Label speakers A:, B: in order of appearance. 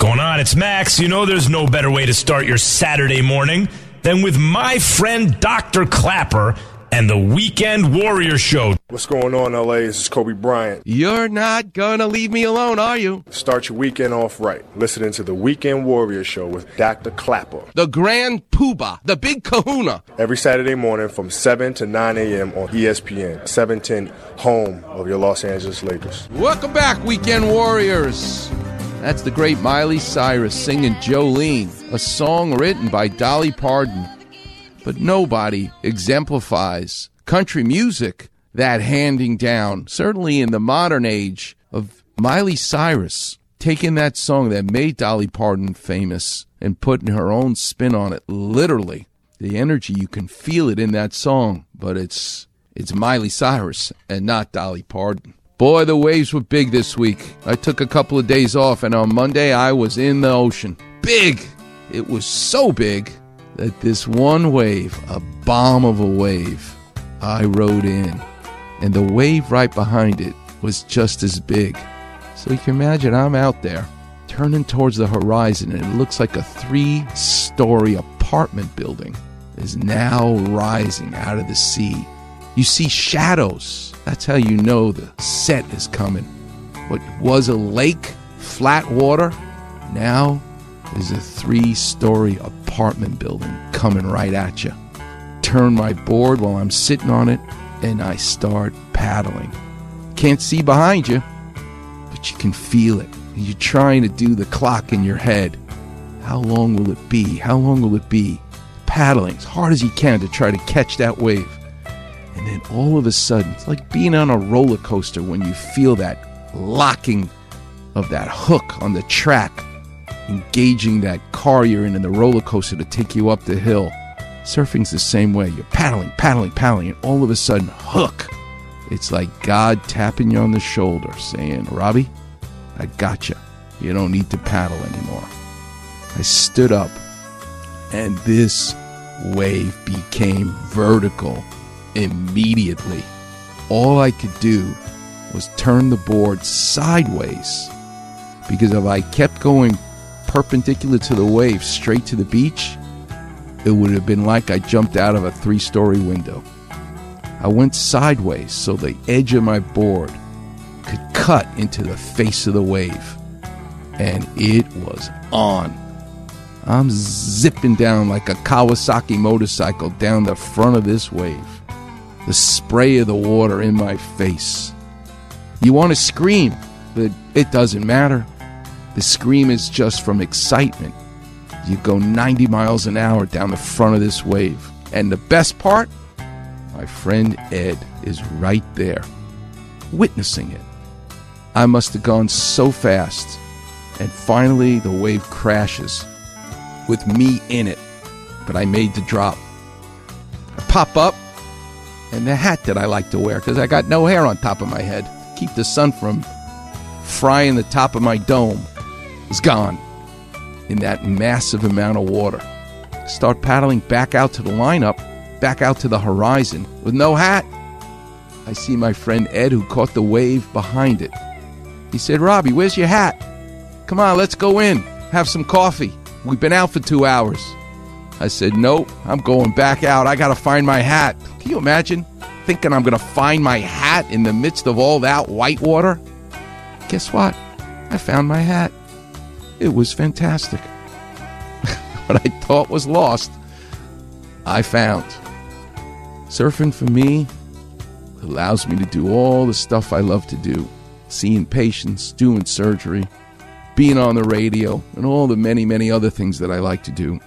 A: going on? It's Max. You know there's no better way to start your Saturday morning than with my friend Dr. Klapper and the Weekend Warrior Show.
B: What's going on, LA? This is Kobe Bryant.
C: You're not gonna leave me alone, are you?
B: Start your weekend off right. Listening to the Weekend Warrior Show with Dr. Klapper.
C: The Grand Poobah, the Big Kahuna.
B: Every Saturday morning from 7 to 9 a.m. on ESPN, 710, home of your Los Angeles Lakers.
C: Welcome back, Weekend Warriors. That's the great Miley Cyrus singing Jolene, a song written by Dolly Parton. But nobody exemplifies country music that handing down, certainly in the modern age, of Miley Cyrus taking that song that made Dolly Parton famous and putting her own spin on it. Literally, the energy you can feel it in that song, but it's it's Miley Cyrus and not Dolly Parton. Boy, the waves were big this week. I took a couple of days off, and on Monday I was in the ocean. Big! It was so big that this one wave, a bomb of a wave, I rode in. And the wave right behind it was just as big. So you can imagine I'm out there turning towards the horizon, and it looks like a three story apartment building is now rising out of the sea. You see shadows. That's how you know the set is coming. What was a lake, flat water, now is a three story apartment building coming right at you. Turn my board while I'm sitting on it and I start paddling. Can't see behind you, but you can feel it. You're trying to do the clock in your head. How long will it be? How long will it be? Paddling as hard as you can to try to catch that wave. And then all of a sudden, it's like being on a roller coaster when you feel that locking of that hook on the track, engaging that car you're in in the roller coaster to take you up the hill. Surfing's the same way. You're paddling, paddling, paddling, and all of a sudden, hook. It's like God tapping you on the shoulder, saying, Robbie, I got you. You don't need to paddle anymore. I stood up, and this wave became vertical immediately. All I could do was turn the board sideways because if I kept going perpendicular to the wave straight to the beach, it would have been like I jumped out of a three story window. I went sideways so the edge of my board could cut into the face of the wave. And it was on. I'm zipping down like a Kawasaki motorcycle down the front of this wave. The spray of the water in my face. You want to scream, but it doesn't matter. The scream is just from excitement. You go 90 miles an hour down the front of this wave. And the best part? My friend Ed is right there, witnessing it. I must have gone so fast. And finally, the wave crashes with me in it. But I made the drop. I pop up, and the hat that I like to wear, because I got no hair on top of my head, keep the sun from frying the top of my dome, is gone in that massive amount of water. Start paddling back out to the lineup, back out to the horizon with no hat. I see my friend Ed who caught the wave behind it. He said, Robbie, where's your hat? Come on, let's go in, have some coffee. We've been out for two hours. I said, Nope, I'm going back out. I got to find my hat. Can you imagine thinking I'm going to find my hat in the midst of all that white water? Guess what? I found my hat. It was fantastic. what I thought was lost, I found. Surfing for me allows me to do all the stuff I love to do seeing patients, doing surgery, being on the radio, and all the many, many other things that I like to do.